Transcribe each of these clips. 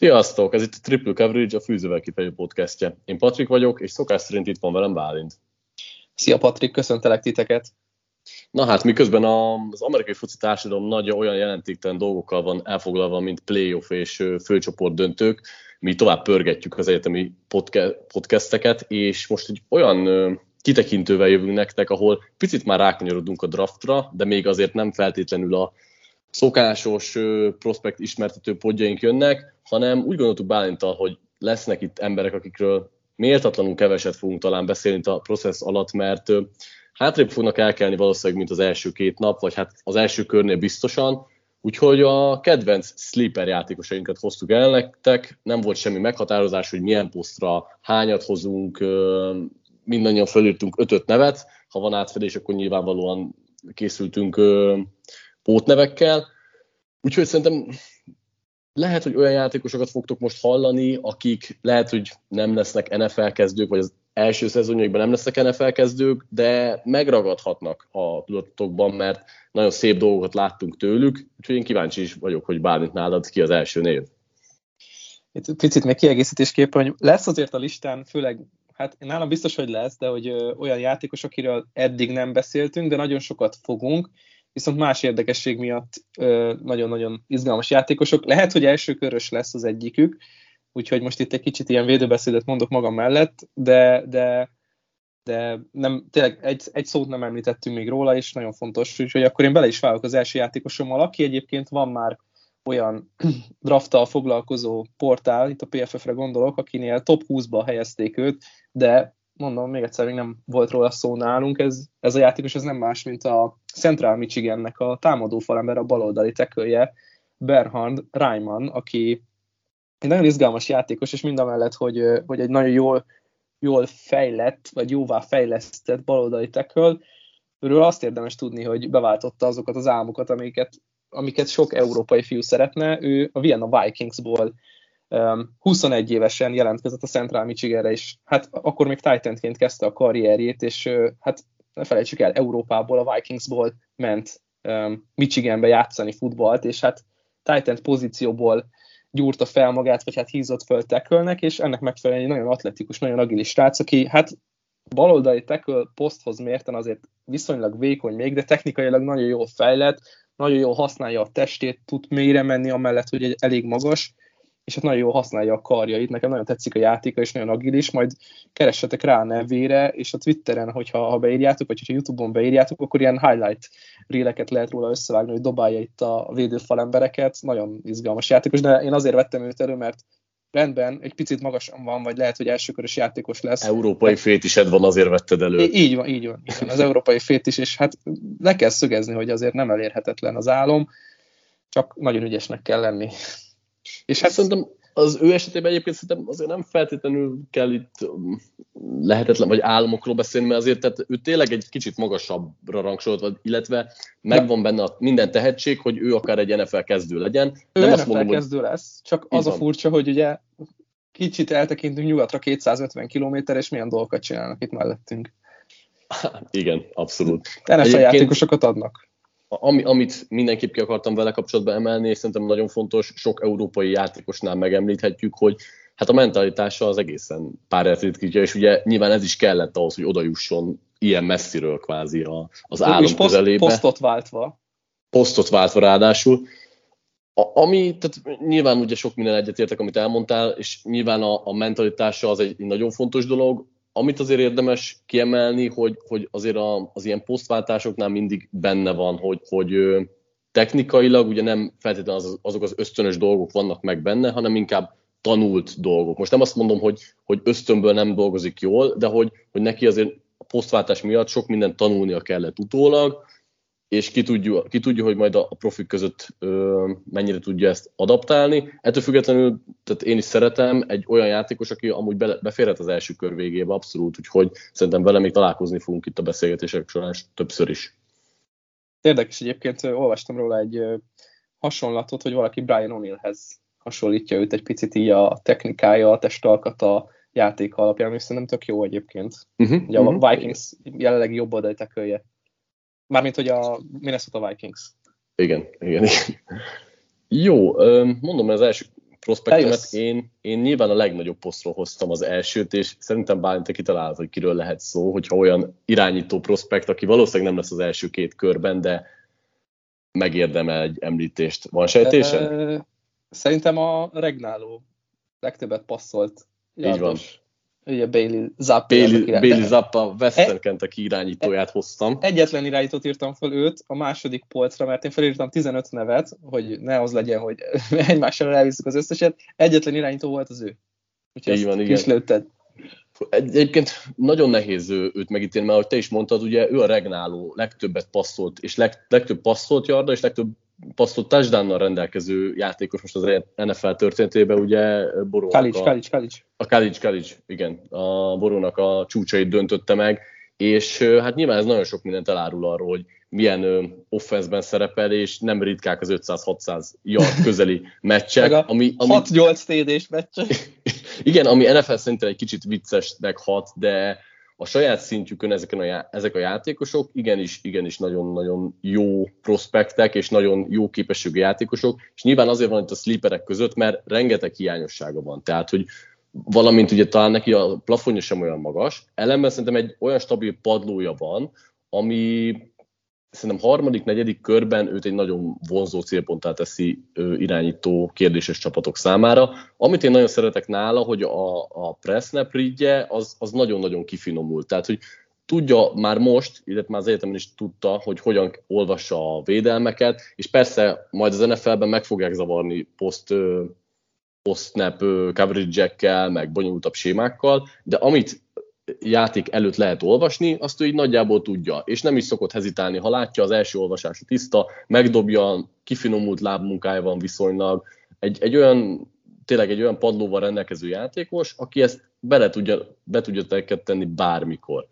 Sziasztok! Ez itt a Triple Coverage, a Fűzővel kifejező podcastje. Én Patrik vagyok, és szokás szerint itt van velem Bálint. Szia Patrik, köszöntelek titeket! Na hát, miközben az amerikai foci társadalom nagy olyan jelentéktelen dolgokkal van elfoglalva, mint playoff és főcsoport döntők, mi tovább pörgetjük az egyetemi podcasteket, és most egy olyan kitekintővel jövünk nektek, ahol picit már rákanyarodunk a draftra, de még azért nem feltétlenül a szokásos prospekt ismertető podjaink jönnek, hanem úgy gondoltuk Bálintal, hogy lesznek itt emberek, akikről méltatlanul keveset fogunk talán beszélni a processz alatt, mert hátrébb fognak elkelni valószínűleg, mint az első két nap, vagy hát az első körnél biztosan, Úgyhogy a kedvenc sleeper játékosainkat hoztuk el nektek, nem volt semmi meghatározás, hogy milyen posztra hányat hozunk, mindannyian fölírtunk ötöt nevet, ha van átfedés, akkor nyilvánvalóan készültünk pótnevekkel. Úgyhogy szerintem lehet, hogy olyan játékosokat fogtok most hallani, akik lehet, hogy nem lesznek NFL kezdők, vagy az első szezonjaikban nem lesznek NFL kezdők, de megragadhatnak a tudatokban, mert nagyon szép dolgokat láttunk tőlük, úgyhogy én kíváncsi is vagyok, hogy bármit nálad ki az első név. Itt picit még kiegészítésképpen, hogy lesz azért a listán, főleg, hát nálam biztos, hogy lesz, de hogy olyan játékos, akiről eddig nem beszéltünk, de nagyon sokat fogunk, viszont más érdekesség miatt nagyon-nagyon izgalmas játékosok. Lehet, hogy első körös lesz az egyikük, úgyhogy most itt egy kicsit ilyen védőbeszédet mondok magam mellett, de, de, de nem, tényleg egy, egy szót nem említettünk még róla, és nagyon fontos, úgyhogy akkor én bele is válok az első játékosommal, aki egyébként van már olyan drafttal foglalkozó portál, itt a PFF-re gondolok, akinél top 20-ba helyezték őt, de mondom, még egyszer még nem volt róla szó nálunk, ez, ez a játékos ez nem más, mint a Central Michigannek a támadó falember, a baloldali tekölje, Bernhard Reimann, aki egy nagyon izgalmas játékos, és mindamellett, hogy, hogy egy nagyon jól, jól fejlett, vagy jóvá fejlesztett baloldali teköl, őről azt érdemes tudni, hogy beváltotta azokat az álmokat, amiket, amiket sok európai fiú szeretne. Ő a Vienna Vikingsból 21 évesen jelentkezett a Central Michiganre, és hát akkor még Titanként kezdte a karrierjét, és hát ne felejtsük el, Európából, a Vikingsból ment Michiganbe játszani futballt, és hát Titan pozícióból gyúrta fel magát, vagy hát hízott föl tekölnek, és ennek megfelelően egy nagyon atletikus, nagyon agilis srác, aki hát baloldali teköl poszthoz mérten azért viszonylag vékony még, de technikailag nagyon jól fejlett, nagyon jól használja a testét, tud mélyre menni, amellett, hogy egy elég magas, és hát nagyon jól használja a karjait, nekem nagyon tetszik a játéka, és nagyon agilis, majd keressetek rá a nevére, és a Twitteren, hogyha ha beírjátok, vagy hogyha Youtube-on beírjátok, akkor ilyen highlight réleket lehet róla összevágni, hogy dobálja itt a védőfal embereket, nagyon izgalmas játékos, de én azért vettem őt elő, mert rendben, egy picit magasan van, vagy lehet, hogy elsőkörös játékos lesz. Európai de... fétised van, azért vetted elő. Így van, így van. Az európai fétis, és hát le kell szögezni, hogy azért nem elérhetetlen az álom, csak nagyon ügyesnek kell lenni. És hát szerintem az ő esetében egyébként szerintem azért nem feltétlenül kell itt um, lehetetlen vagy álmokról beszélni, mert azért tehát ő tényleg egy kicsit magasabbra rangsolt, illetve megvan benne a minden tehetség, hogy ő akár egy NFL kezdő legyen. Ő nem NFL azt mondom, kezdő hogy... lesz, csak az van. a furcsa, hogy ugye kicsit eltekintünk nyugatra 250 km, és milyen dolgokat csinálnak itt mellettünk. Igen, abszolút. NFL Egyébként... játékosokat adnak ami, amit mindenképp ki akartam vele kapcsolatban emelni, és szerintem nagyon fontos, sok európai játékosnál megemlíthetjük, hogy hát a mentalitása az egészen pár ritkítja, és ugye nyilván ez is kellett ahhoz, hogy oda jusson ilyen messziről kvázi az állam közelébe. Posztot váltva. Posztot váltva ráadásul. A, ami, tehát nyilván ugye sok minden egyetértek, amit elmondtál, és nyilván a, a mentalitása az egy, egy nagyon fontos dolog, amit azért érdemes kiemelni, hogy, hogy azért a, az ilyen posztváltásoknál mindig benne van, hogy, hogy technikailag ugye nem feltétlenül az, azok az ösztönös dolgok vannak meg benne, hanem inkább tanult dolgok. Most nem azt mondom, hogy, hogy ösztönből nem dolgozik jól, de hogy, hogy neki azért a posztváltás miatt sok mindent tanulnia kellett utólag, és ki tudja, ki tudja, hogy majd a profik között ö, mennyire tudja ezt adaptálni. Ettől függetlenül, tehát én is szeretem egy olyan játékos, aki amúgy be, beférhet az első kör végébe abszolút, úgyhogy szerintem vele még találkozni fogunk itt a beszélgetések során többször is. Érdekes egyébként, olvastam róla egy hasonlatot, hogy valaki Brian O'Neillhez hasonlítja őt egy picit így a technikája, a testalkata, játék alapján, és szerintem tök jó egyébként. Uh-huh, Ugye uh-huh. a Vikings jelenlegi jobb oldali tekölje. Mármint, hogy a Minnesota Vikings. Igen, igen, igen. Jó, mondom, az első prospektemet. Én, én nyilván a legnagyobb posztról hoztam az elsőt, és szerintem Bálint te kitalálod, hogy kiről lehet szó, hogyha olyan irányító prospekt, aki valószínűleg nem lesz az első két körben, de megérdemel egy említést. Van sejtésed? Szerintem a regnáló legtöbbet passzolt. Így van. Ugye Bailey Zappa. Bailey, Bailey Zappa Western e- Kentucky irányítóját hoztam. Egyetlen irányítót írtam fel őt a második polcra, mert én felírtam 15 nevet, hogy ne az legyen, hogy egymással elviszük az összeset. Egyetlen irányító volt az ő. Úgyhogy Így van, igen. lőtted. Egyébként nagyon nehéz őt megítélni, mert ahogy te is mondtad, ugye ő a regnáló, legtöbbet passzolt, és leg, legtöbb passzolt jarda, és legtöbb passzolt touchdown rendelkező játékos most az NFL történetében, ugye Borónak Kalics, a, Kalics, Kalics. A Kalics, Kalics, igen, a Borónak a csúcsait döntötte meg, és hát nyilván ez nagyon sok mindent elárul arról, hogy milyen offenszben szerepel, és nem ritkák az 500-600 yard közeli meccsek. ami, ami 6-8 TD-s meccsek. igen, ami NFL szinten egy kicsit viccesnek hat, de a saját szintjükön ezeken a, já- ezek a játékosok igenis, igenis nagyon-nagyon jó prospektek, és nagyon jó képességű játékosok, és nyilván azért van itt a sleeperek között, mert rengeteg hiányossága van. Tehát, hogy valamint ugye talán neki a plafonja sem olyan magas, ellenben szerintem egy olyan stabil padlója van, ami szerintem harmadik, negyedik körben őt egy nagyon vonzó célponttá teszi irányító kérdéses csapatok számára. Amit én nagyon szeretek nála, hogy a, a press ridje az, az nagyon-nagyon kifinomult. Tehát, hogy tudja már most, illetve már az egyetemen is tudta, hogy hogyan olvassa a védelmeket, és persze majd az NFL-ben meg fogják zavarni poszt, post-snap coverage-ekkel, meg bonyolultabb sémákkal, de amit játék előtt lehet olvasni, azt ő így nagyjából tudja, és nem is szokott hezitálni, ha látja az első olvasása tiszta, megdobja, kifinomult lábmunkája van viszonylag, egy, egy olyan, tényleg egy olyan padlóval rendelkező játékos, aki ezt bele tudja, be tudja tenni bármikor.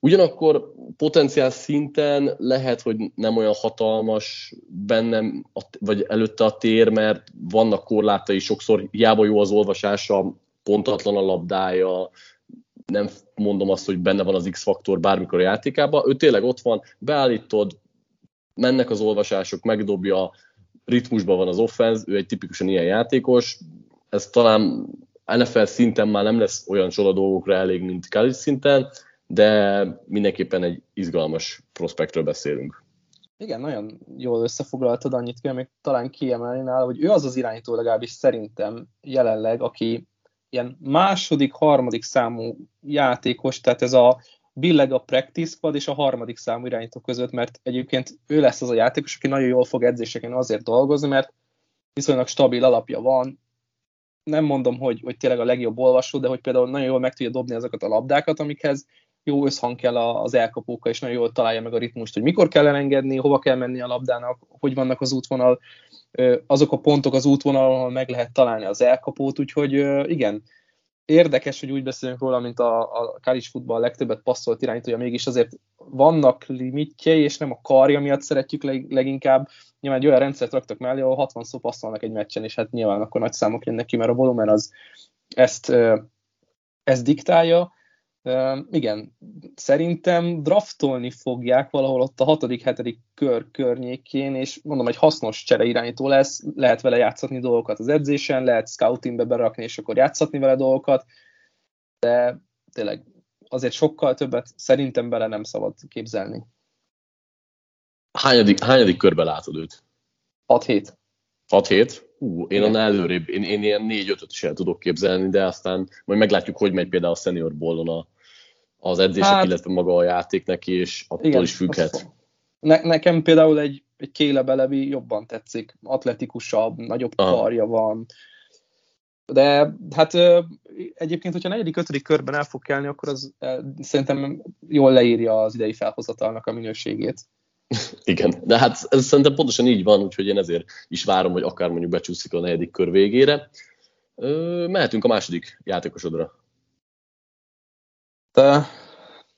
Ugyanakkor potenciál szinten lehet, hogy nem olyan hatalmas bennem, vagy előtte a tér, mert vannak korlátai, sokszor hiába jó az olvasása, pontatlan a labdája, nem mondom azt, hogy benne van az X-faktor bármikor a játékában, ő tényleg ott van, beállítod, mennek az olvasások, megdobja, ritmusban van az offenz, ő egy tipikusan ilyen játékos, ez talán NFL szinten már nem lesz olyan csoda dolgokra elég, mint college szinten, de mindenképpen egy izgalmas prospektről beszélünk. Igen, nagyon jól összefoglaltad, annyit kell még talán kiemelni nála, hogy ő az az irányító legalábbis szerintem jelenleg, aki ilyen második, harmadik számú játékos, tehát ez a billeg a practice squad és a harmadik számú irányító között, mert egyébként ő lesz az a játékos, aki nagyon jól fog edzéseken azért dolgozni, mert viszonylag stabil alapja van, nem mondom, hogy, hogy tényleg a legjobb olvasó, de hogy például nagyon jól meg tudja dobni azokat a labdákat, amikhez jó összhang kell az elkapókkal, és nagyon jól találja meg a ritmust, hogy mikor kell elengedni, hova kell menni a labdának, hogy vannak az útvonal, azok a pontok az útvonalon, ahol meg lehet találni az elkapót, úgyhogy igen, érdekes, hogy úgy beszélünk róla, mint a, a college futball legtöbbet passzolt irányítója, mégis azért vannak limitjei, és nem a karja miatt szeretjük leg, leginkább. Nyilván egy olyan rendszert raktak mellé, ahol 60 szó passzolnak egy meccsen, és hát nyilván akkor nagy számok jönnek ki, mert a volumen az ezt, ezt diktálja igen, szerintem draftolni fogják valahol ott a hatodik, hetedik kör környékén, és mondom, egy hasznos csere irányító lesz, lehet vele játszatni dolgokat az edzésen, lehet scoutingbe berakni, és akkor játszatni vele dolgokat, de tényleg azért sokkal többet szerintem bele nem szabad képzelni. Hányadik, hányadik körbe látod őt? 6-7. 6-7? Hú, én annál előrébb, én, én ilyen 4-5-öt is el tudok képzelni, de aztán majd meglátjuk, hogy megy például a senior ballon a, az edzések, hát, illetve maga a játék neki, és attól igen, is függhet. Ne, nekem például egy, egy Kéle Belevi jobban tetszik, atletikusabb, nagyobb Aha. karja van, de hát egyébként, hogyha negyedik, ötödik körben el fog kelni, akkor az szerintem jól leírja az idei felhozatalnak a minőségét. Igen, de hát ez szerintem pontosan így van, úgyhogy én ezért is várom, hogy akár mondjuk becsúszik a negyedik kör végére. Mehetünk a második játékosodra. De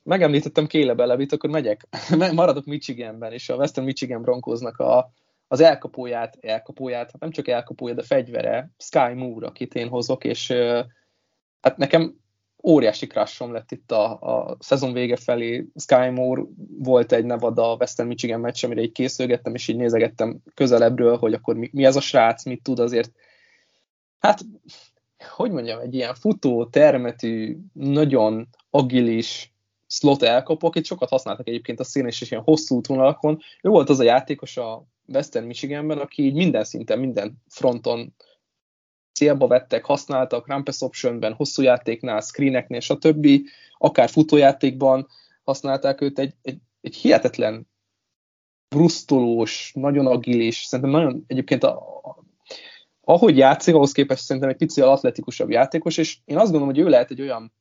megemlítettem Kéle Belevit, akkor megyek. Maradok Michiganben, és a Western Michigan Broncosnak a, az elkapóját, elkapóját, hát nem csak elkapója, de fegyvere, Sky Moore, akit én hozok, és hát nekem óriási crushom lett itt a, a szezon vége felé. Sky Moore volt egy Nevada Western Michigan meccs, amire így készülgettem, és így nézegettem közelebbről, hogy akkor mi, mi ez a srác, mit tud azért hát, hogy mondjam, egy ilyen futó, termetű, nagyon agilis slot elkapó, akit sokat használtak egyébként a színen és ilyen hosszú útvonalakon. Ő volt az a játékos a Western Michiganben, aki így minden szinten, minden fronton célba vettek, használtak, Rampes Optionben, hosszú játéknál, screeneknél, stb. Akár futójátékban használták őt, egy, egy, egy hihetetlen brusztolós, nagyon agilis, szerintem nagyon egyébként a, ahogy játszik, ahhoz képest szerintem egy pici atletikusabb játékos, és én azt gondolom, hogy ő lehet egy olyan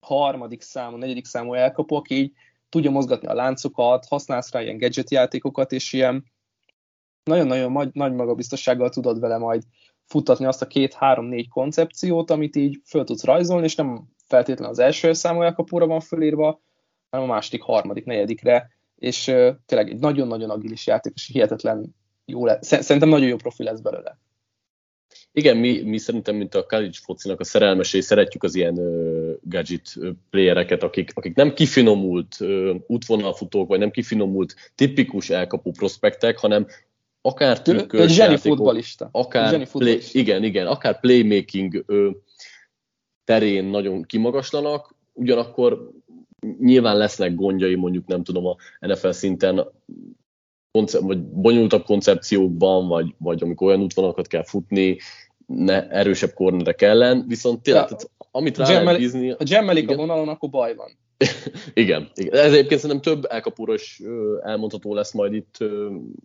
harmadik számú, negyedik számú elkapó, aki így tudja mozgatni a láncokat, használsz rá ilyen gadget játékokat, és ilyen nagyon-nagyon nagy magabiztossággal tudod vele majd futtatni azt a két-három-négy koncepciót, amit így föl tudsz rajzolni, és nem feltétlenül az első számú elkapóra van fölírva, hanem a második, harmadik, negyedikre, és tényleg egy nagyon-nagyon agilis játék, és hihetetlen jó lesz. Szerintem nagyon jó profil lesz belőle. Igen, mi, mi szerintem, mint a college focinak a szerelmesei, szeretjük az ilyen uh, gadget playereket, akik, akik nem kifinomult uh, útvonalfutók, vagy nem kifinomult tipikus elkapó prospektek, hanem akár trükkös egy zseni futbalista. Akár zseni futbalista. Play, igen, igen, akár playmaking ö, terén nagyon kimagaslanak, ugyanakkor nyilván lesznek gondjai mondjuk nem tudom a NFL szinten konce- vagy bonyolultabb koncepciókban, vagy, vagy amikor olyan útvonalakat kell futni, ne, erősebb kornerek ellen, viszont tényleg, ja, tehát, amit rá lehet bízni... Ha gemmelik a vonalon, akkor baj van. igen, igen. Ez egyébként szerintem több elkapóra is elmondható lesz majd itt.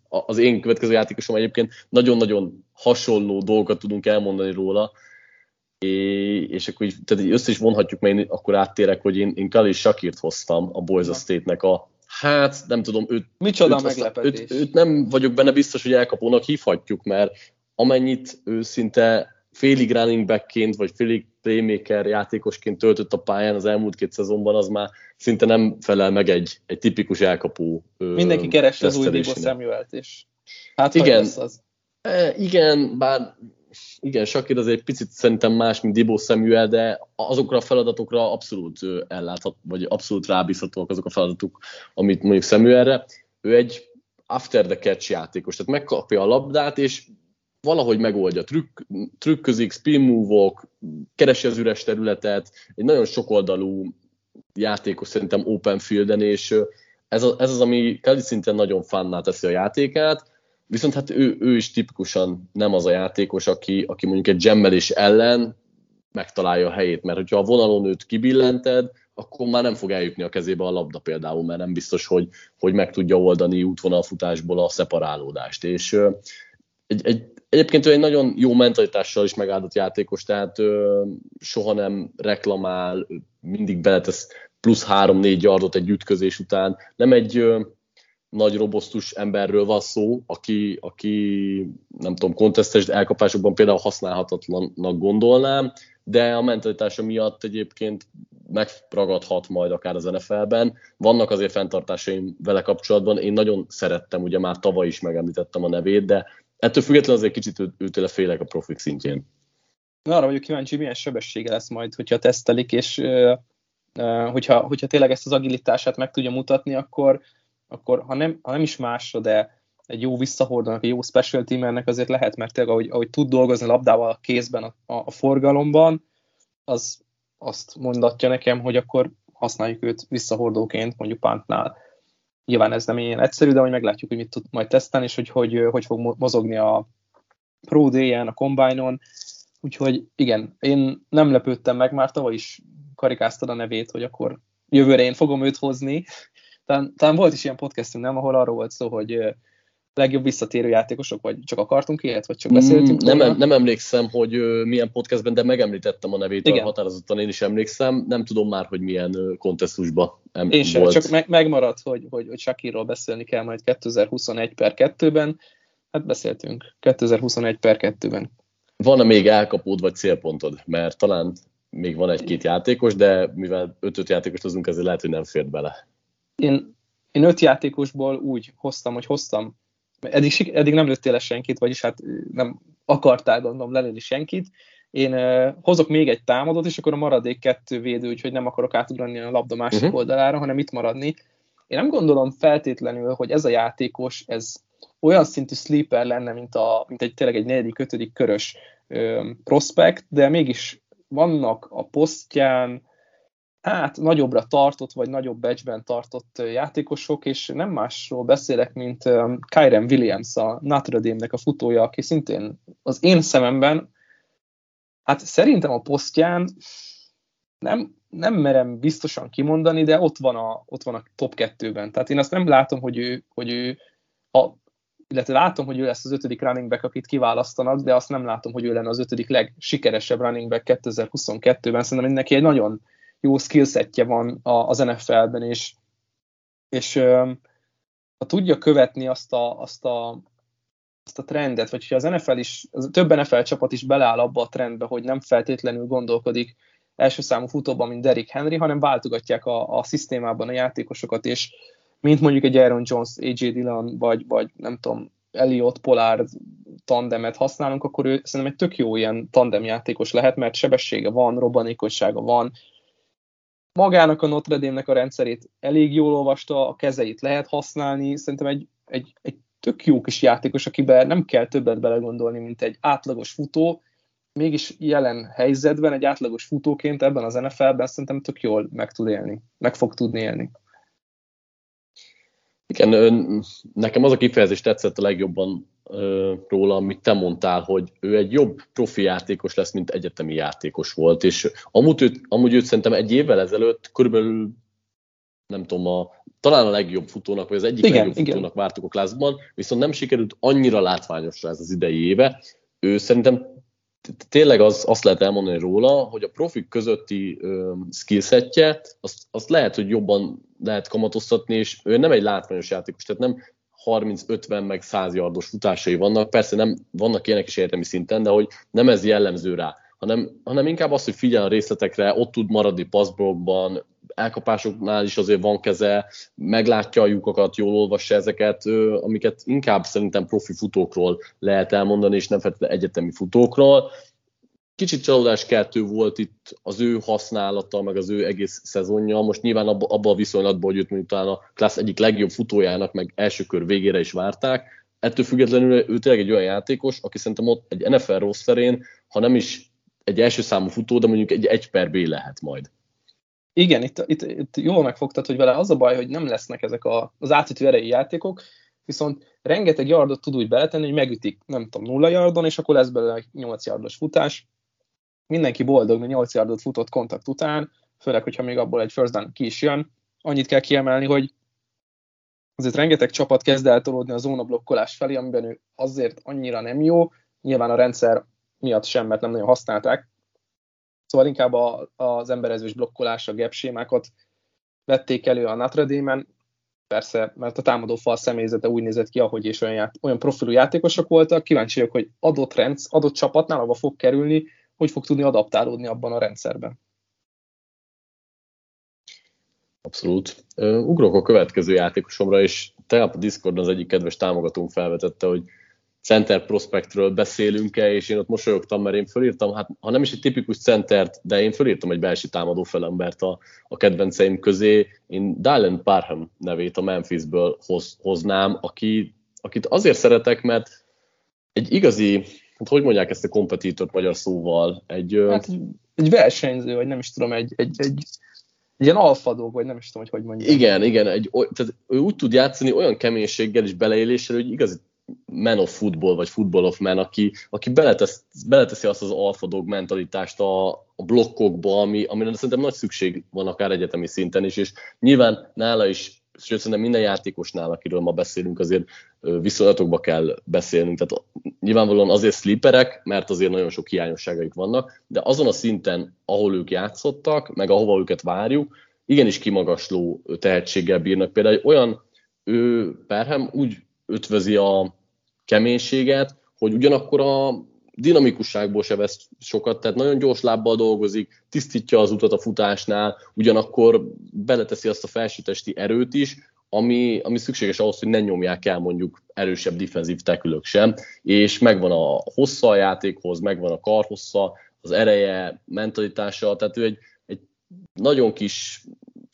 Az én következő játékosom egyébként nagyon-nagyon hasonló dolgokat tudunk elmondani róla, és akkor így, tehát így össze is vonhatjuk, mert én akkor áttérek, hogy én, én Kali Shakirt hoztam a Boys State-nek a Hát, nem tudom, őt, Micsoda őt, meglepetés. Őt, őt, nem vagyok benne biztos, hogy elkapónak hívhatjuk, mert amennyit ő szinte félig running backként, vagy félig playmaker játékosként töltött a pályán az elmúlt két szezonban, az már szinte nem felel meg egy, egy tipikus elkapó Mindenki keresse az új Dibo Samuel-t is. Hát igen, az. E, igen, bár igen, Shakir az egy picit szerintem más, mint Dibo Samuel, de azokra a feladatokra abszolút elláthat, vagy abszolút rábízhatóak azok a feladatok, amit mondjuk Samuelre. Ő egy after the catch játékos, tehát megkapja a labdát, és valahogy megoldja, trükk, trükközik, spin move-ok, keresi az üres területet, egy nagyon sokoldalú játékos szerintem open fielden, és ez, a, ez az, ami Kelly szinten nagyon fanná teszi a játékát, viszont hát ő, ő is tipikusan nem az a játékos, aki, aki mondjuk egy gemmelés ellen megtalálja a helyét, mert hogyha a vonalon őt kibillented, akkor már nem fog eljutni a kezébe a labda például, mert nem biztos, hogy, hogy meg tudja oldani útvonalfutásból a szeparálódást. És egy, egy, egyébként ő egy nagyon jó mentalitással is megáldott játékos, tehát ö, soha nem reklamál, mindig beletesz plusz három-négy yardot egy ütközés után. Nem egy ö, nagy robosztus emberről van szó, aki, aki nem tudom, kontesztes elkapásokban például használhatatlannak gondolnám, de a mentalitása miatt egyébként megragadhat majd akár az NFL-ben. Vannak azért fenntartásaim vele kapcsolatban, én nagyon szerettem, ugye már tavaly is megemlítettem a nevét, de ettől függetlenül azért kicsit őtőle félek a profik szintjén. Na, arra vagyok kíváncsi, milyen sebessége lesz majd, hogyha tesztelik, és uh, hogyha, hogyha tényleg ezt az agilitását meg tudja mutatni, akkor, akkor ha, nem, ha nem is másra, de egy jó visszahordónak, egy jó special teamernek azért lehet, mert tényleg ahogy, ahogy tud dolgozni labdával a kézben, a, a, a forgalomban, az azt mondatja nekem, hogy akkor használjuk őt visszahordóként, mondjuk pántnál. Nyilván ez nem ilyen egyszerű, de hogy meglátjuk, hogy mit tud majd tesztelni, és hogy hogy, hogy fog mozogni a Pro Day-en, a Combine-on. Úgyhogy igen, én nem lepődtem meg, már tavaly is karikáztad a nevét, hogy akkor jövőre én fogom őt hozni. Talán, talán volt is ilyen podcastünk, nem, ahol arról volt szó, hogy legjobb visszatérő játékosok, vagy csak akartunk ilyet, vagy csak beszéltünk? Mm, nem, nem emlékszem, hogy milyen podcastben, de megemlítettem a nevét, Igen. határozottan én is emlékszem. Nem tudom már, hogy milyen kontextusban em- én sem, volt. csak meg, megmaradt, hogy, hogy, hogy Shakirról beszélni kell majd 2021 per 2-ben. Hát beszéltünk 2021 per 2-ben. Van-e még elkapód vagy célpontod? Mert talán még van egy-két játékos, de mivel öt-öt játékost hozunk, ezért lehet, hogy nem fért bele. Én, én öt játékosból úgy hoztam, hogy hoztam eddig, eddig nem lőttél le senkit, vagyis hát nem akartál gondolom lelőni senkit. Én uh, hozok még egy támadót, és akkor a maradék kettő védő, úgyhogy nem akarok átugrani a labda másik uh-huh. oldalára, hanem itt maradni. Én nem gondolom feltétlenül, hogy ez a játékos, ez olyan szintű sleeper lenne, mint, a, mint egy tényleg egy negyedik, ötödik körös prospekt, de mégis vannak a posztján, hát nagyobbra tartott, vagy nagyobb becsben tartott játékosok, és nem másról beszélek, mint Kyren Williams, a Notre Dame-nek a futója, aki szintén az én szememben, hát szerintem a posztján nem, nem merem biztosan kimondani, de ott van a, ott van a top 2-ben. Tehát én azt nem látom, hogy ő, hogy ő a, illetve látom, hogy ő lesz az ötödik running back, akit kiválasztanak, de azt nem látom, hogy ő lenne az ötödik legsikeresebb running back 2022-ben. Szerintem neki egy nagyon jó skillsetje van az NFL-ben, és, és ha tudja követni azt a, azt a, azt a trendet, vagy ha az NFL is, az több NFL csapat is beleáll abba a trendbe, hogy nem feltétlenül gondolkodik első számú futóban, mint Derrick Henry, hanem váltogatják a, a szisztémában a játékosokat, és mint mondjuk egy Aaron Jones, AJ Dillon, vagy, vagy nem tudom, Elliot Pollard tandemet használunk, akkor ő szerintem egy tök jó ilyen tandem játékos lehet, mert sebessége van, robbanékonysága van, magának a Notre Dame-nek a rendszerét elég jól olvasta, a kezeit lehet használni, szerintem egy, egy, egy tök jó kis játékos, akiben nem kell többet belegondolni, mint egy átlagos futó, mégis jelen helyzetben egy átlagos futóként ebben az NFL-ben szerintem tök jól meg tud élni, meg fog tudni élni. Igen, nekem az a kifejezés tetszett a legjobban róla, amit te mondtál, hogy ő egy jobb profi játékos lesz, mint egyetemi játékos volt, és amúgy őt, amúgy őt szerintem egy évvel ezelőtt körülbelül nem tudom, a, talán a legjobb futónak, vagy az egyik igen, legjobb igen. futónak vártuk a klászban, viszont nem sikerült annyira látványosra ez az idei éve. Ő szerintem tényleg az, azt lehet elmondani róla, hogy a profik közötti skillsetje, azt, azt lehet, hogy jobban lehet kamatoztatni, és ő nem egy látványos játékos, tehát nem 30-50 meg 100 yardos futásai vannak, persze nem vannak ilyenek is értelmi szinten, de hogy nem ez jellemző rá, hanem, hanem inkább az, hogy figyel a részletekre, ott tud maradni passzblokban, elkapásoknál is azért van keze, meglátja a lyukakat, jól olvassa ezeket, amiket inkább szerintem profi futókról lehet elmondani, és nem feltétlenül egyetemi futókról. Kicsit csalódás keltő volt itt az ő használata, meg az ő egész szezonja. Most nyilván abban abba a viszonylatban, hogy őt mondjuk talán a klassz egyik legjobb futójának, meg első kör végére is várták. Ettől függetlenül ő tényleg egy olyan játékos, aki szerintem ott egy NFL rossz szerén, ha nem is egy első számú futó, de mondjuk egy 1 per B lehet majd. Igen, itt, itt, itt jól megfogtad, hogy vele az a baj, hogy nem lesznek ezek a, az átütő erejű játékok, viszont rengeteg yardot tud úgy beletenni, hogy megütik, nem tudom, nulla yardon, és akkor lesz belőle 8 yardos futás. Mindenki boldog, mert 8 yardot futott kontakt után, főleg, hogyha még abból egy first down ki is jön. Annyit kell kiemelni, hogy azért rengeteg csapat kezd eltolódni a zóna blokkolás felé, amiben ő azért annyira nem jó, nyilván a rendszer miatt sem, mert nem nagyon használták, Szóval inkább a, az emberezős blokkolás, a gap sémákat vették elő a Notre Dame-en, persze, mert a támadó fal személyzete úgy nézett ki, ahogy és olyan, olyan profilú játékosok voltak, kíváncsi vagyok, hogy adott, rendsz, adott csapatnál, ahova fog kerülni, hogy fog tudni adaptálódni abban a rendszerben. Abszolút. Ugrok a következő játékosomra, és tegnap a Discordon az egyik kedves támogatónk felvetette, hogy center prospektről beszélünk-e, és én ott mosolyogtam, mert én fölírtam, hát ha nem is egy tipikus centert, de én fölírtam egy belső támadó felembert a, a kedvenceim közé. Én Dylan Parham nevét a Memphisből hoz, hoznám, aki, akit azért szeretek, mert egy igazi, hát hogy mondják ezt a kompetítort magyar szóval? Egy, hát, egy versenyző, vagy nem is tudom, egy, egy, egy, ilyen alfadóg, vagy nem is tudom, hogy hogy mondják. Igen, igen, egy, tehát ő úgy tud játszani olyan keménységgel és beleéléssel, hogy igazi man of football, vagy football of man, aki, aki beletesz, beleteszi azt az alfa dog mentalitást a, a blokkokba, ami, amire szerintem nagy szükség van akár egyetemi szinten is, és nyilván nála is, sőt szerintem minden játékosnál, akiről ma beszélünk, azért viszonylatokba kell beszélnünk. Tehát nyilvánvalóan azért sleeperek, mert azért nagyon sok hiányosságaik vannak, de azon a szinten, ahol ők játszottak, meg ahova őket várjuk, igenis kimagasló tehetséggel bírnak. Például olyan ő Perhem úgy ötvözi a keménységet, hogy ugyanakkor a dinamikusságból se vesz sokat, tehát nagyon gyors lábbal dolgozik, tisztítja az utat a futásnál, ugyanakkor beleteszi azt a felsőtesti erőt is, ami, ami szükséges ahhoz, hogy ne nyomják el mondjuk erősebb defenzív tekülök sem, és megvan a hossza a játékhoz, megvan a karhossza, az ereje, mentalitása, tehát ő egy, egy nagyon kis,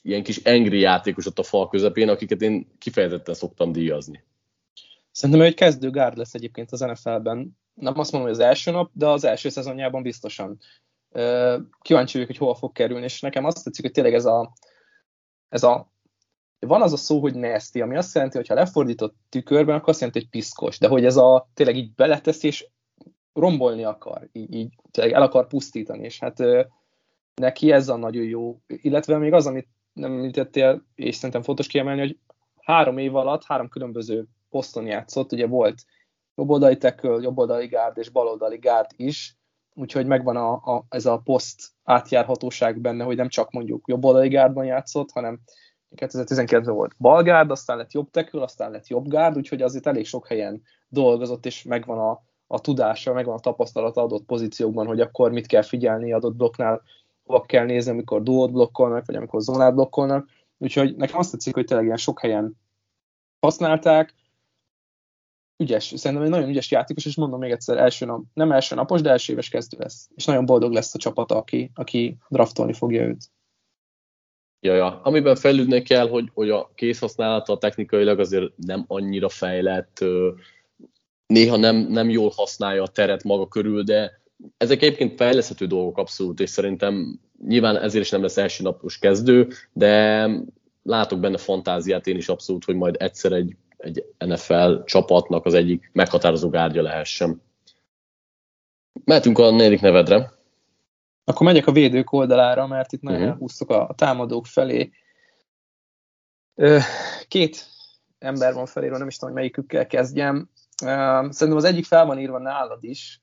ilyen kis engri játékos ott a fal közepén, akiket én kifejezetten szoktam díjazni. Szerintem ő egy kezdő gárd lesz egyébként az NFL-ben. Nem azt mondom, hogy az első nap, de az első szezonjában biztosan. Kíváncsi vagyok, hogy hol fog kerülni, és nekem azt tetszik, hogy tényleg ez a, ez a van az a szó, hogy nasty, ami azt jelenti, hogy ha lefordított tükörben, akkor azt jelenti, hogy piszkos, de hogy ez a tényleg így beletesz, és rombolni akar, így, így el akar pusztítani, és hát neki ez a nagyon jó, illetve még az, amit nem említettél, és szerintem fontos kiemelni, hogy három év alatt három különböző poszton játszott, ugye volt jobboldali tackle, jobboldali gárd és baloldali gárd is, úgyhogy megvan a, a, ez a poszt átjárhatóság benne, hogy nem csak mondjuk jobboldali gárdban játszott, hanem 2019-ben volt balgárd, aztán lett jobb tackle, aztán lett jobb gárd, úgyhogy azért elég sok helyen dolgozott, és megvan a, a tudása, megvan a tapasztalata adott pozíciókban, hogy akkor mit kell figyelni adott blokknál, hova kell nézni, amikor duót blokkolnak, vagy amikor zónát blokkolnak. Úgyhogy nekem azt tetszik, hogy tényleg ilyen sok helyen használták, ügyes, szerintem egy nagyon ügyes játékos, és mondom még egyszer, első nap, nem első napos, de első éves kezdő lesz. És nagyon boldog lesz a csapata, aki, aki draftolni fogja őt. Ja, ja. Amiben fejlődni kell, hogy, hogy a készhasználata technikailag azért nem annyira fejlett, néha nem, nem jól használja a teret maga körül, de ezek egyébként fejleszthető dolgok abszolút, és szerintem nyilván ezért is nem lesz első napos kezdő, de látok benne fantáziát én is abszolút, hogy majd egyszer egy, egy NFL csapatnak az egyik meghatározó gárgya lehessen. Mehetünk a negyedik nevedre. Akkor megyek a védők oldalára, mert itt nagyon uh-huh. húztuk a támadók felé. Két ember van feléről, nem is tudom, hogy melyikükkel kezdjem. Szerintem az egyik fel van írva nálad is,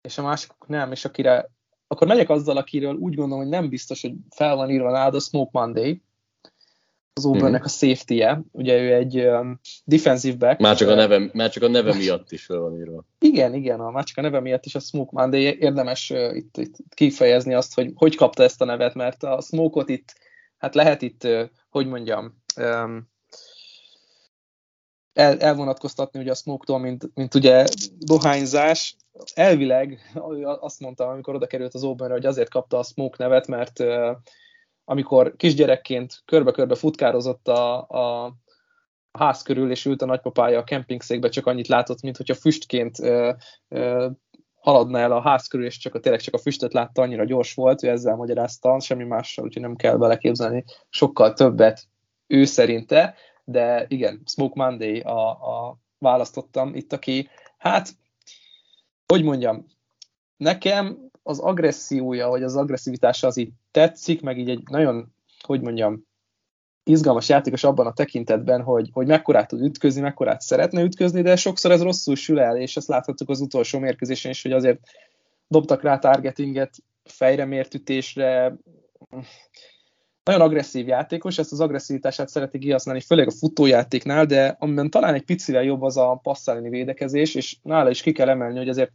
és a másik nem, és akire, akkor megyek azzal, akiről úgy gondolom, hogy nem biztos, hogy fel van írva nálad a Smoke Monday, az Auburnnek a safety-je, ugye ő egy um, defensive back. Már csak, a neve, már csak a neve miatt is fel van írva. Igen, igen, a, már csak a neve miatt is a Smoke Monday érdemes uh, itt, itt kifejezni azt, hogy hogy kapta ezt a nevet, mert a Smoke-ot itt, hát lehet itt, uh, hogy mondjam, um, el, elvonatkoztatni ugye a smoke-tól, mint, mint ugye dohányzás. Elvileg azt mondtam, amikor oda került az Auburnra, hogy azért kapta a smoke nevet, mert amikor kisgyerekként körbe-körbe futkározott a, a, a ház körül, és ült a nagypapája a kempingszékbe, csak annyit látott, mint hogyha füstként ö, ö, haladna el a ház körül, és csak a, tényleg csak a füstöt látta, annyira gyors volt, ő ezzel magyarázta, semmi mással, úgyhogy nem kell beleképzelni sokkal többet ő szerinte, de igen, Smoke Monday a, a választottam itt, aki, hát, hogy mondjam, nekem az agressziója, vagy az agresszivitása az így tetszik, meg így egy nagyon, hogy mondjam, izgalmas játékos abban a tekintetben, hogy, hogy mekkorát tud ütközni, mekkorát szeretne ütközni, de sokszor ez rosszul sül el, és ezt láthatjuk az utolsó mérkőzésen is, hogy azért dobtak rá targetinget fejre mért ütésre, nagyon agresszív játékos, ezt az agresszivitását szereti kihasználni, főleg a futójátéknál, de amiben talán egy picivel jobb az a passzálni védekezés, és nála is ki kell emelni, hogy azért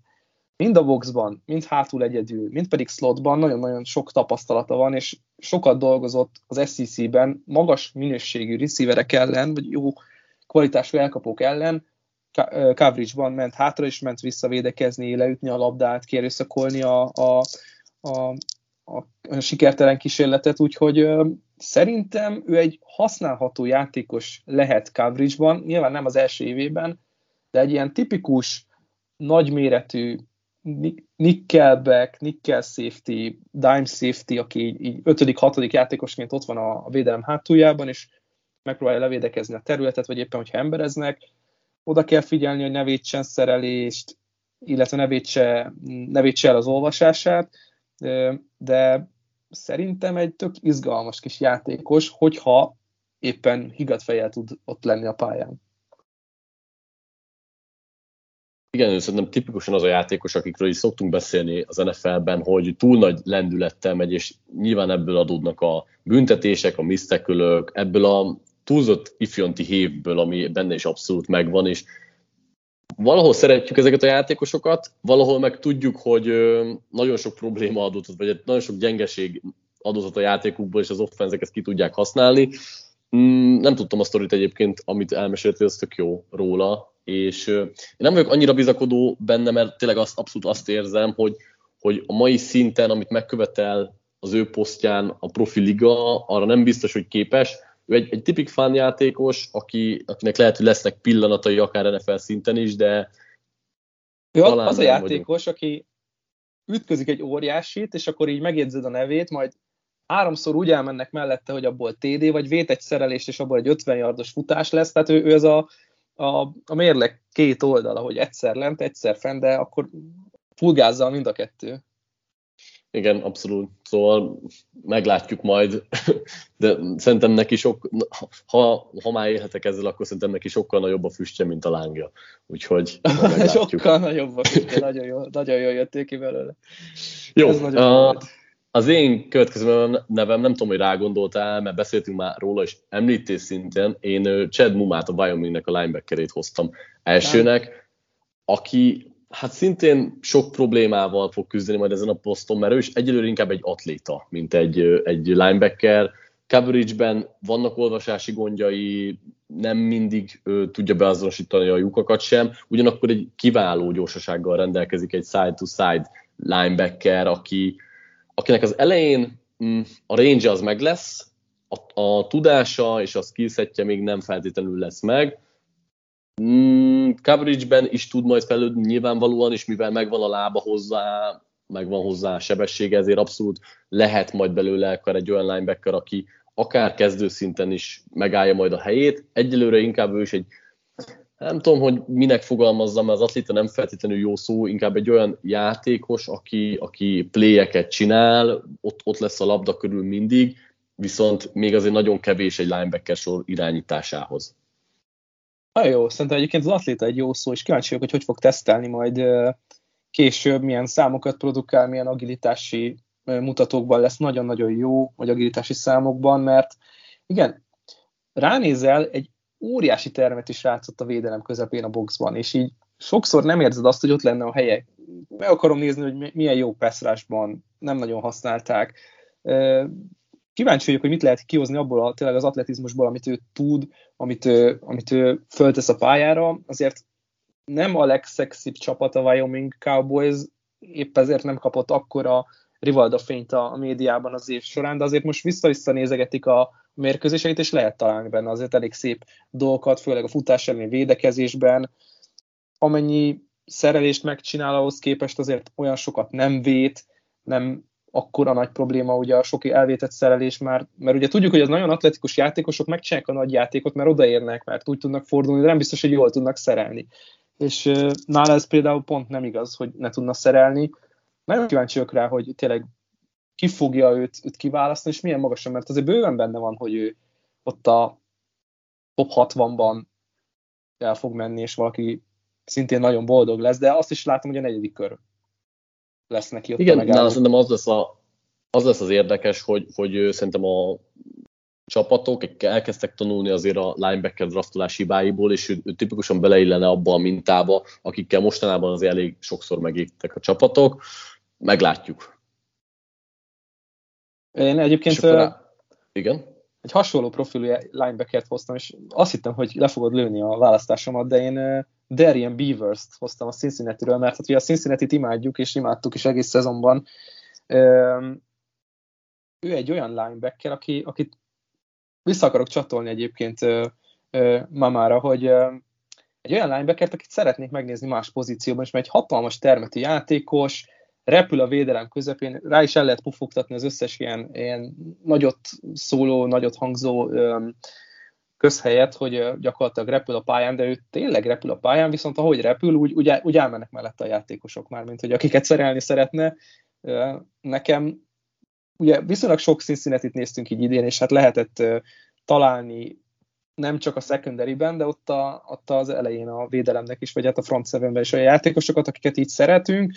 mind a boxban, mind hátul egyedül, mind pedig slotban nagyon-nagyon sok tapasztalata van, és sokat dolgozott az SEC-ben magas minőségű receiverek ellen, vagy jó kvalitású elkapók ellen, coverage-ban ment hátra, és ment visszavédekezni, leütni a labdát, kérőszakolni a, a, a, a, sikertelen kísérletet, úgyhogy ö, szerintem ő egy használható játékos lehet coverage-ban, nyilván nem az első évében, de egy ilyen tipikus, nagyméretű nickelback, nickel safety, dime safety, aki így, így ötödik, hatodik játékosként ott van a, a védelem hátuljában, és megpróbálja levédekezni a területet, vagy éppen, hogyha embereznek, oda kell figyelni, hogy ne védsen szerelést, illetve ne védse, ne védse el az olvasását, de szerintem egy tök izgalmas kis játékos, hogyha éppen higgadt fejjel tud ott lenni a pályán. Igen, ő szerintem tipikusan az a játékos, akikről is szoktunk beszélni az NFL-ben, hogy túl nagy lendülettel megy, és nyilván ebből adódnak a büntetések, a misztekülök, ebből a túlzott ifjonti hévből, ami benne is abszolút megvan, és valahol szeretjük ezeket a játékosokat, valahol meg tudjuk, hogy nagyon sok probléma adódott, vagy nagyon sok gyengeség adódott a játékukból, és az offenzeket ki tudják használni. Mm, nem tudtam a sztorit egyébként, amit elmesélt, hogy az tök jó róla, és én nem vagyok annyira bizakodó benne, mert tényleg azt, abszolút azt érzem, hogy, hogy a mai szinten, amit megkövetel az ő posztján a profi liga, arra nem biztos, hogy képes. Ő egy, egy tipik játékos, aki, akinek lehet, hogy lesznek pillanatai akár NFL szinten is, de Ő Talán az a játékos, vagyunk. aki ütközik egy óriásit, és akkor így megjegyzed a nevét, majd háromszor úgy elmennek mellette, hogy abból TD, vagy vét egy szerelést, és abból egy 50 yardos futás lesz, tehát ő, ő ez a, a, a mérleg két oldala, hogy egyszer lent, egyszer fent, de akkor fulgázzal mind a kettő. Igen, abszolút. Szóval meglátjuk majd, de szerintem neki sok, ha, ha már élhetek ezzel, akkor szerintem neki sokkal nagyobb a füstje, mint a lángja. Úgyhogy sokkal nagyobb a füstje, nagyon jó, nagyon jó jöttél ki belőle. Jó, Ez a, az én következő nevem, nem tudom, hogy rágondoltál, mert beszéltünk már róla, és említés szintén, én Chad Mumát, a Wyomingnek a linebackerét hoztam elsőnek, aki hát szintén sok problémával fog küzdeni majd ezen a poszton, mert ő is egyelőre inkább egy atléta, mint egy, egy linebacker. Coverage-ben vannak olvasási gondjai, nem mindig ő, tudja beazonosítani a lyukakat sem, ugyanakkor egy kiváló gyorsasággal rendelkezik egy side-to-side linebacker, aki, akinek az elején mm, a range az meg lesz, a, a tudása és a skillsetje még nem feltétlenül lesz meg, Mm, coverage-ben is tud majd fejlődni nyilvánvalóan, és mivel megvan a lába hozzá, megvan hozzá a sebessége, ezért abszolút lehet majd belőle akár egy olyan linebacker, aki akár kezdőszinten is megállja majd a helyét. Egyelőre inkább ő is egy, nem tudom, hogy minek fogalmazzam, mert az atléta nem feltétlenül jó szó, inkább egy olyan játékos, aki, aki playeket csinál, ott, ott lesz a labda körül mindig, viszont még azért nagyon kevés egy linebacker sor irányításához. Nagyon jó, szerintem egyébként az atléta egy jó szó, és kíváncsi vagyok, hogy hogy fog tesztelni majd később, milyen számokat produkál, milyen agilitási mutatókban lesz nagyon-nagyon jó, vagy agilitási számokban, mert igen, ránézel, egy óriási termet is rátszott a védelem közepén a boxban, és így sokszor nem érzed azt, hogy ott lenne a helye. Meg akarom nézni, hogy milyen jó passzrásban nem nagyon használták kíváncsi vagyok, hogy mit lehet kihozni abból a, tényleg az atletizmusból, amit ő tud, amit ő, amit ő föltesz a pályára. Azért nem a legszexibb csapat a Wyoming Cowboys, épp ezért nem kapott akkora Rivalda fényt a médiában az év során, de azért most vissza-vissza nézegetik a mérkőzéseit, és lehet találni benne azért elég szép dolgokat, főleg a futás elleni védekezésben. Amennyi szerelést megcsinál ahhoz képest, azért olyan sokat nem vét, nem akkora nagy probléma ugye a sok elvétett szerelés már, mert ugye tudjuk, hogy az nagyon atletikus játékosok megcsinálják a nagy játékot, mert odaérnek, mert úgy tudnak fordulni, de nem biztos, hogy jól tudnak szerelni. És nála ez például pont nem igaz, hogy ne tudna szerelni. Nagyon kíváncsi vagyok rá, hogy tényleg ki fogja őt, őt kiválasztani, és milyen magasan, mert azért bőven benne van, hogy ő ott a top 60-ban el fog menni, és valaki szintén nagyon boldog lesz, de azt is látom, hogy a negyedik kör lesz neki ott Igen, nálam szerintem az lesz, a, az lesz az érdekes, hogy, hogy szerintem a csapatok elkezdtek tanulni azért a linebacker draftolás hibáiból, és ő, ő tipikusan beleillene abba a mintába, akikkel mostanában azért elég sokszor megégtek a csapatok. Meglátjuk. Én egyébként... Rá... Igen? Egy hasonló profilú linebackert hoztam, és azt hittem, hogy le fogod lőni a választásomat, de én Darian Beavers-t hoztam a Cincinnati-ről, mert hát ugye a Cincinnati-t imádjuk, és imádtuk is egész szezonban. Ő egy olyan linebacker, aki, akit vissza akarok csatolni egyébként Mamára, hogy egy olyan linebackert, akit szeretnék megnézni más pozícióban, és mert egy hatalmas termeti játékos, repül a védelem közepén, rá is el lehet pufogtatni az összes ilyen, ilyen nagyot szóló, nagyot hangzó közhelyet, hogy gyakorlatilag repül a pályán, de ő tényleg repül a pályán, viszont ahogy repül, úgy, úgy, úgy elmennek mellette a játékosok már, mint hogy akiket szerelni szeretne. Nekem ugye viszonylag sok színszínetit néztünk így idén, és hát lehetett találni nem csak a secondary-ben, de ott, a, ott az elején a védelemnek is, vagy hát a front seven is olyan játékosokat, akiket így szeretünk.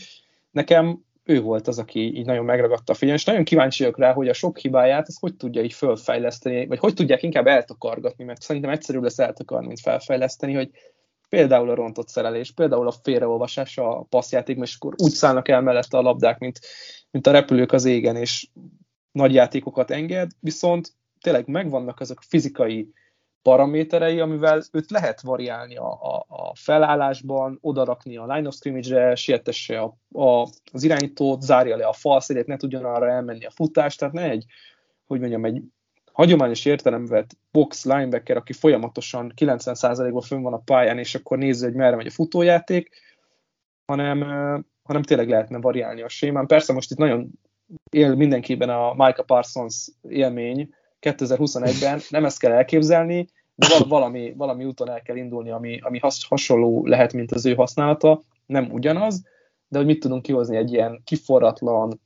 Nekem ő volt az, aki így nagyon megragadta a figyelmet, és nagyon kíváncsi vagyok rá, hogy a sok hibáját, ezt hogy tudja így fölfejleszteni, vagy hogy tudják inkább eltakargatni, mert szerintem egyszerűbb lesz eltakarni, mint felfejleszteni, hogy például a rontott szerelés, például a félreolvasás a passzjáték, és akkor úgy szállnak el mellette a labdák, mint, mint a repülők az égen, és nagy játékokat enged, viszont tényleg megvannak azok a fizikai paraméterei, amivel őt lehet variálni a, a, a felállásban, odarakni a line of scrimmage-re, sietesse a, a, az irányítót, zárja le a falszédét, ne tudjon arra elmenni a futás, tehát ne egy, hogy mondjam, egy hagyományos értelemben box linebacker, aki folyamatosan 90%-ban fönn van a pályán, és akkor nézze, hogy merre megy a futójáték, hanem, hanem tényleg lehetne variálni a sémán. Persze most itt nagyon él mindenkiben a Micah Parsons élmény 2021-ben, nem ezt kell elképzelni, de valami, valami úton el kell indulni, ami, ami has, hasonló lehet, mint az ő használata, nem ugyanaz, de hogy mit tudunk kihozni egy ilyen kiforratlan,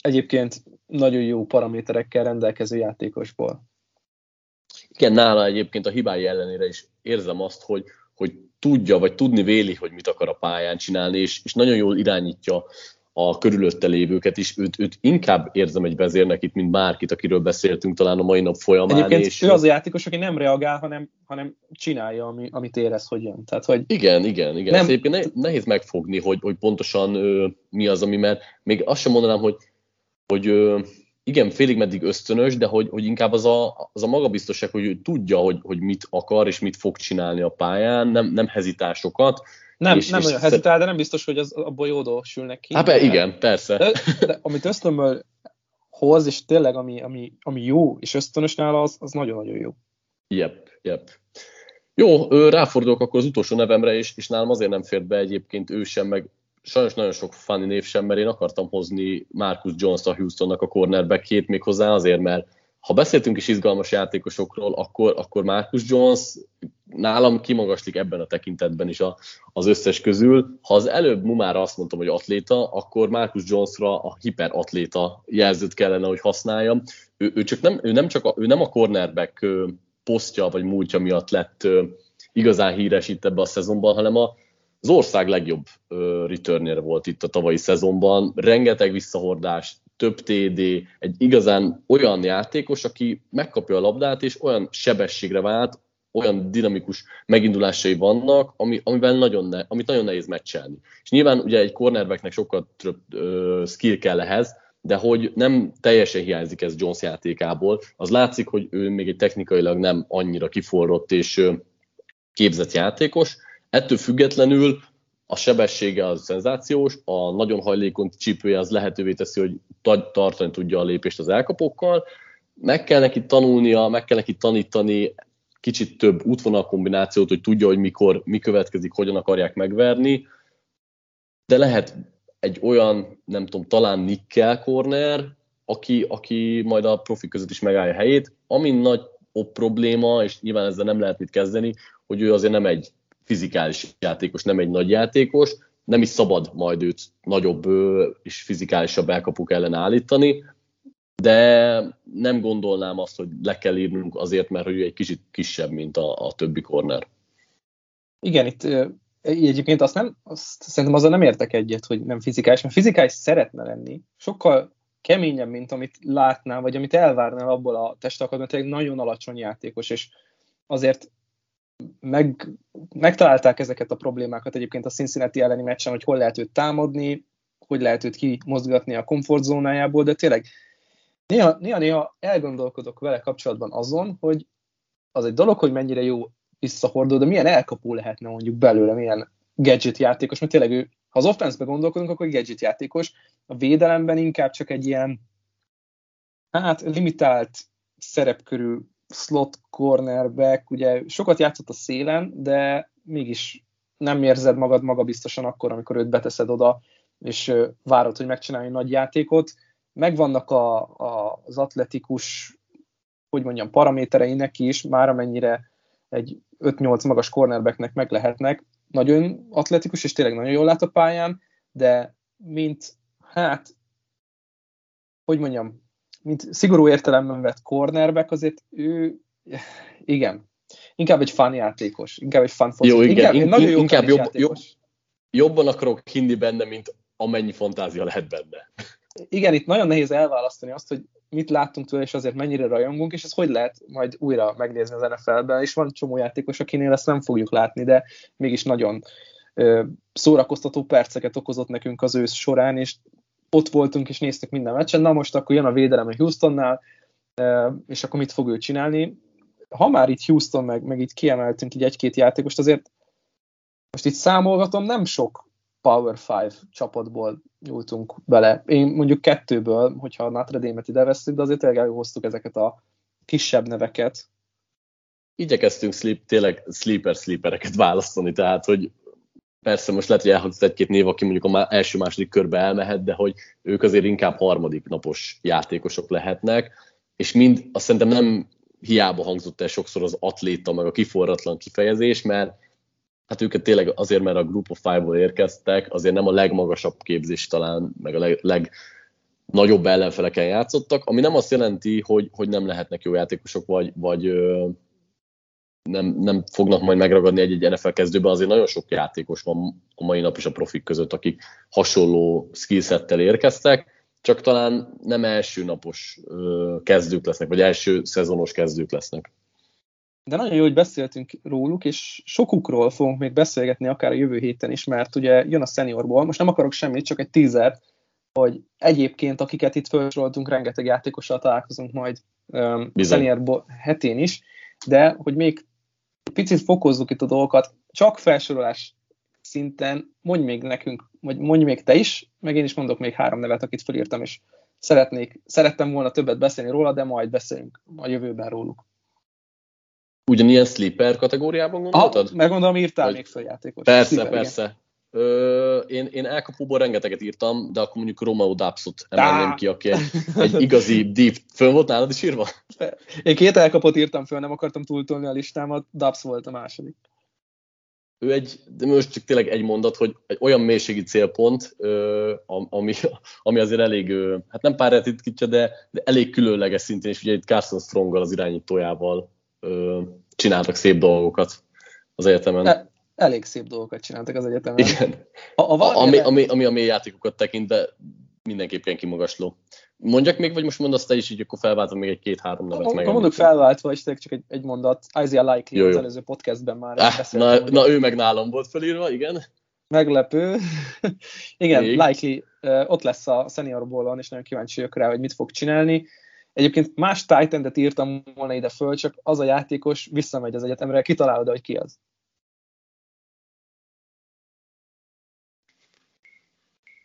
egyébként nagyon jó paraméterekkel rendelkező játékosból. Igen, nála egyébként a hibái ellenére is érzem azt, hogy, hogy tudja, vagy tudni véli, hogy mit akar a pályán csinálni, és, és nagyon jól irányítja a körülötte lévőket is, őt, őt inkább érzem egy vezérnek itt, mint bárkit, akiről beszéltünk talán a mai nap folyamán. Egyébként és ő az a játékos, aki nem reagál, hanem, hanem csinálja, ami, amit érez, hogy jön. Tehát, hogy igen, igen, igen. Nem... Szépen nehéz megfogni, hogy, hogy pontosan ö, mi az, ami, mert még azt sem mondanám, hogy, hogy ö, igen, félig meddig ösztönös, de hogy, hogy inkább az a, az a magabiztosság, hogy ő tudja, hogy, hogy mit akar és mit fog csinálni a pályán, nem, nem hezitásokat, nem, és, nem és nagyon hezitál, de nem biztos, hogy az, abból jó sülnek ki. Hát be, igen, persze. De, de amit ösztönből hoz, és tényleg ami, ami, ami jó, és ösztönös nála, az, az nagyon-nagyon jó. Yep, yep. Jó, ráfordulok akkor az utolsó nevemre, és, és nálam azért nem fért be egyébként ő sem, meg sajnos nagyon sok funny név sem, mert én akartam hozni Marcus Jones a Houstonnak a cornerbackjét még hozzá azért, mert ha beszéltünk is izgalmas játékosokról, akkor, akkor Marcus Jones nálam kimagaslik ebben a tekintetben is a, az összes közül. Ha az előbb Mumára azt mondtam, hogy atléta, akkor Marcus Jonesra a hiperatléta jelzőt kellene, hogy használjam. Ő, ő, csak nem, ő, nem csak a, ő nem a cornerback posztja vagy múltja miatt lett igazán híres itt ebbe a szezonban, hanem a, az ország legjobb returner volt itt a tavalyi szezonban. Rengeteg visszahordás, több TD, egy igazán olyan játékos, aki megkapja a labdát, és olyan sebességre vált, olyan dinamikus megindulásai vannak, ami, amiben nagyon ne, amit nagyon nehéz meccselni. És nyilván ugye egy cornerbacknek sokkal több ö, skill kell ehhez, de hogy nem teljesen hiányzik ez Jones játékából, az látszik, hogy ő még egy technikailag nem annyira kiforrott és képzett játékos, ettől függetlenül a sebessége az szenzációs, a nagyon hajlékony csípője az lehetővé teszi, hogy tartani tudja a lépést az elkapókkal, meg kell neki tanulnia, meg kell neki tanítani kicsit több útvonal kombinációt, hogy tudja, hogy mikor, mi következik, hogyan akarják megverni, de lehet egy olyan, nem tudom, talán nickel corner, aki, aki majd a profi között is megállja a helyét, ami nagy probléma, és nyilván ezzel nem lehet mit kezdeni, hogy ő azért nem egy fizikális játékos, nem egy nagy játékos, nem is szabad majd őt nagyobb és fizikálisabb elkapuk ellen állítani, de nem gondolnám azt, hogy le kell írnunk azért, mert ő egy kicsit kisebb, mint a, a többi corner. Igen, itt egyébként azt nem, azt szerintem azzal nem értek egyet, hogy nem fizikális, mert fizikális szeretne lenni, sokkal keményebb, mint amit látnál, vagy amit elvárnál abból a testalkatban, nagyon alacsony játékos, és azért meg, megtalálták ezeket a problémákat egyébként a Cincinnati elleni meccsen, hogy hol lehet őt támadni, hogy lehet őt kimozgatni a komfortzónájából, de tényleg néha, néha, néha elgondolkodok vele kapcsolatban azon, hogy az egy dolog, hogy mennyire jó visszahordó, de milyen elkapó lehetne mondjuk belőle, milyen gadget játékos, mert tényleg ő, ha az offense-be gondolkodunk, akkor gadget játékos, a védelemben inkább csak egy ilyen hát limitált szerepkörű slot cornerback, ugye sokat játszott a szélen, de mégis nem érzed magad magabiztosan akkor, amikor őt beteszed oda, és várod, hogy megcsinálja nagy játékot. Megvannak a, a, az atletikus, hogy mondjam, paraméterei neki is, már amennyire egy 5-8 magas cornerbacknek meg lehetnek. Nagyon atletikus, és tényleg nagyon jól lát a pályán, de mint, hát, hogy mondjam, mint szigorú értelemben vett cornerback, azért ő, igen, inkább egy fan játékos, inkább egy fan Jó, igen, inkább, in, nagyon jó inkább jobb, jobb, jobban akarok hinni benne, mint amennyi fantázia lehet benne. Igen, itt nagyon nehéz elválasztani azt, hogy mit láttunk tőle, és azért mennyire rajongunk, és ez hogy lehet majd újra megnézni az NFL-ben, és van csomó játékos, akinél ezt nem fogjuk látni, de mégis nagyon ö, szórakoztató perceket okozott nekünk az ősz során, és ott voltunk és néztük minden meccsen, na most akkor jön a védelem a Houstonnál, és akkor mit fog ő csinálni. Ha már itt Houston, meg, meg itt kiemeltünk így egy-két játékost, azért most itt számolgatom, nem sok Power 5 csapatból nyúltunk bele. Én mondjuk kettőből, hogyha a Notre Dame-et ide vesztük, de azért tényleg elhoztuk ezeket a kisebb neveket. Igyekeztünk sleep, tényleg sleeper sleepereket választani, tehát hogy persze most lehet, hogy elhangzott egy-két név, aki mondjuk a első-második körbe elmehet, de hogy ők azért inkább harmadik napos játékosok lehetnek, és mind azt szerintem nem hiába hangzott el sokszor az atléta, meg a kiforratlan kifejezés, mert hát őket tényleg azért, mert a Group of Five-ból érkeztek, azért nem a legmagasabb képzés talán, meg a leg, legnagyobb ellenfeleken játszottak, ami nem azt jelenti, hogy, hogy nem lehetnek jó játékosok, vagy, vagy nem, nem fognak majd megragadni egy-egy NFL kezdőben, azért nagyon sok játékos van a mai nap is a profik között, akik hasonló skillsettel érkeztek, csak talán nem első napos kezdők lesznek, vagy első szezonos kezdők lesznek. De nagyon jó, hogy beszéltünk róluk, és sokukról fogunk még beszélgetni akár a jövő héten is, mert ugye jön a seniorból. Most nem akarok semmit, csak egy tízert, hogy egyébként, akiket itt felsoroltunk, rengeteg játékossal találkozunk majd um, seniorból hetén is, de hogy még picit fokozzuk itt a dolgokat, csak felsorolás szinten mondj még nekünk, vagy mondj még te is, meg én is mondok még három nevet, akit felírtam, és szeretnék, szerettem volna többet beszélni róla, de majd beszélünk a jövőben róluk. Ugyanilyen sleeper kategóriában gondoltad? Ah, megmondom, írtál vagy... még fel játékos. Persze, sleeper, persze. Ö, én, én elkapóból rengeteget írtam, de akkor mondjuk Romeo Dapsot emelném ki, aki egy, egy igazi deep. Fönn volt nálad is írva? Én két elkapot írtam föl, nem akartam túltolni a listámat, Dubs volt a második ő egy, de most csak tényleg egy mondat, hogy egy olyan mélységi célpont, ami, ami azért elég, hát nem pár ritkítja, de, de elég különleges szintén, és ugye itt Carson Stronggal az irányítójával csináltak szép dolgokat az egyetemen. Elég szép dolgokat csináltak az egyetemen. Igen. A, a ami, ami, ami, a mély játékokat tekintve mindenképpen kimagasló. Mondjak még, vagy most mondasz te is, így akkor felváltom még egy-két-három nevet. meg. mondok felváltva, és csak egy, egy mondat. Isaiah Likely jó, jó. az előző podcastben már ah, Na, na, ő meg nálam volt felírva, igen. Meglepő. igen, még. Likely ott lesz a senior ballon, és nagyon kíváncsi vagyok rá, hogy mit fog csinálni. Egyébként más titan írtam volna ide föl, csak az a játékos visszamegy az egyetemre, kitalálod, hogy ki az.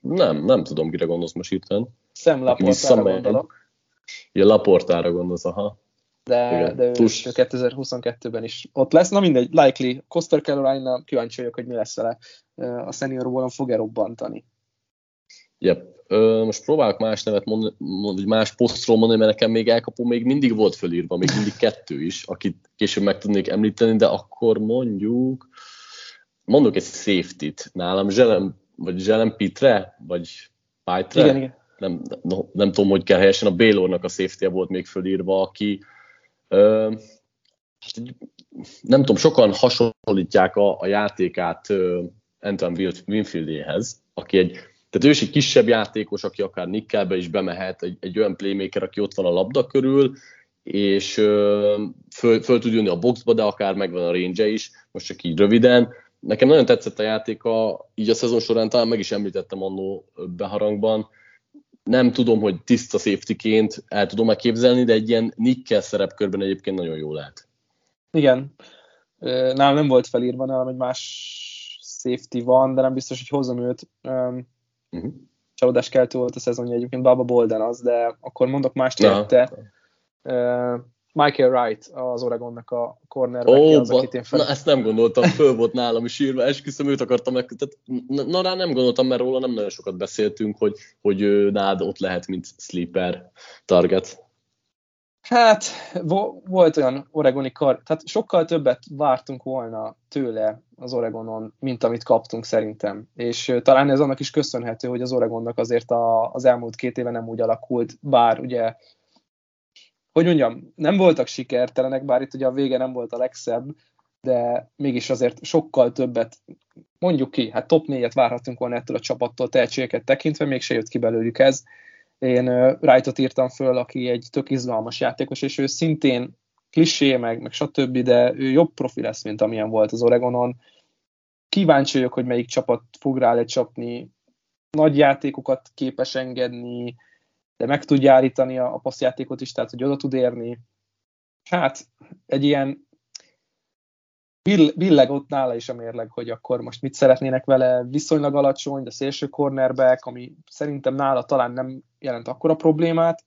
Nem, nem tudom, kire gondolsz most hirtelen. Sam Laportára gondolok. Ja, Laportára gondolsz, aha. De, Igen. de ő, ő 2022-ben is ott lesz. Na mindegy, likely. Costa Carolina, kíváncsi vagyok, hogy mi lesz vele. A senior volna fog-e robbantani. Yep. Ö, most próbálok más nevet mondani, vagy más posztról mondani, mert nekem még elkapó még mindig volt fölírva, még mindig kettő is, akit később meg tudnék említeni, de akkor mondjuk, mondok egy safety-t. Nálam Zselem vagy Zselem Pitre, vagy Pitre, igen, igen. Nem, nem, nem tudom, hogy kell helyesen, a Baylornak a safety volt még fölírva, aki ö, hát nem tudom, sokan hasonlítják a, a játékát ö, Anton Winfieldéhez, aki egy, tehát ő is egy kisebb játékos, aki akár nickelbe is bemehet, egy, egy olyan playmaker, aki ott van a labda körül, és ö, föl, föl tud jönni a boxba, de akár megvan a range is, most csak így röviden, Nekem nagyon tetszett a játéka, így a szezon során talán meg is említettem annó beharangban. Nem tudom, hogy tiszta safety-ként el tudom megképzelni, de egy ilyen nickel szerepkörben egyébként nagyon jó lehet. Igen. Nálam nem volt felírva, nálam egy más safety van, de nem biztos, hogy hozom őt. Uh-huh. Csalódás keltő volt a szezonja egyébként, Baba Bolden az, de akkor mondok mást érte. Uh, Michael Wright az Oregonnak a cornerback oh, az, akit én fel... Na, ezt nem gondoltam, föl volt nálam is írva, esküszöm, őt akartam meg... Tehát, na, rá nem gondoltam, mert róla nem nagyon sokat beszéltünk, hogy, hogy nád ott lehet, mint sleeper target. Hát, vo- volt olyan oregoni kar, tehát sokkal többet vártunk volna tőle az Oregonon, mint amit kaptunk szerintem. És talán ez annak is köszönhető, hogy az Oregonnak azért a, az elmúlt két éve nem úgy alakult, bár ugye hogy mondjam, nem voltak sikertelenek, bár itt ugye a vége nem volt a legszebb, de mégis azért sokkal többet, mondjuk ki, hát top 4-et várhatunk volna ettől a csapattól tehetségeket tekintve, még se jött ki belőlük ez. Én uh, Wrightot írtam föl, aki egy tök izgalmas játékos, és ő szintén klisé, meg, meg stb., de ő jobb profi lesz, mint amilyen volt az Oregonon. Kíváncsi vagyok, hogy melyik csapat fog rá lecsapni, nagy játékokat képes engedni, de meg tudja állítani a, a passzjátékot is, tehát hogy oda tud érni. Hát egy ilyen billeg ott nála is a mérleg, hogy akkor most mit szeretnének vele, viszonylag alacsony, de szélső cornerback, ami szerintem nála talán nem jelent akkora problémát,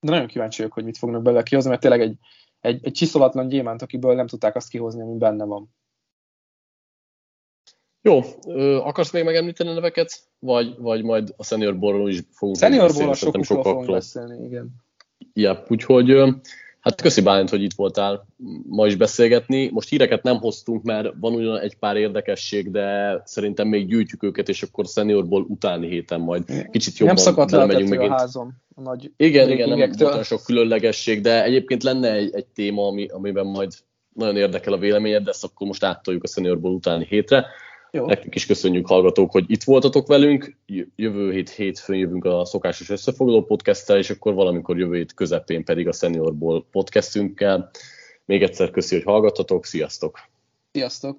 de nagyon kíváncsi vagyok, hogy mit fognak belőle kihozni, mert tényleg egy, egy, egy csiszolatlan gyémánt, akiből nem tudták azt kihozni, ami benne van. Jó, ö, akarsz még megemlíteni a neveket? Vagy, vagy majd a Senior Borról is fogunk Senior Borról sokakról fogunk beszélni, igen. Ja, úgyhogy hát köszi Bálint, hogy itt voltál ma is beszélgetni. Most híreket nem hoztunk, mert van ugyan egy pár érdekesség, de szerintem még gyűjtjük őket, és akkor Seniorból utáni héten majd kicsit jobban Nem szakadt le a megint. házom. A nagy igen, igen, nem volt sok különlegesség, de egyébként lenne egy, egy téma, ami, amiben majd nagyon érdekel a véleményed, de ezt akkor most áttoljuk a Seniorból utáni hétre. Jó. Nektek is köszönjük hallgatók, hogy itt voltatok velünk. Jövő hét hétfőn jövünk a szokásos összefoglaló podcasttel, és akkor valamikor jövő hét közepén pedig a Seniorból podcastünkkel. Még egyszer köszi, hogy hallgattatok. Sziasztok! Sziasztok!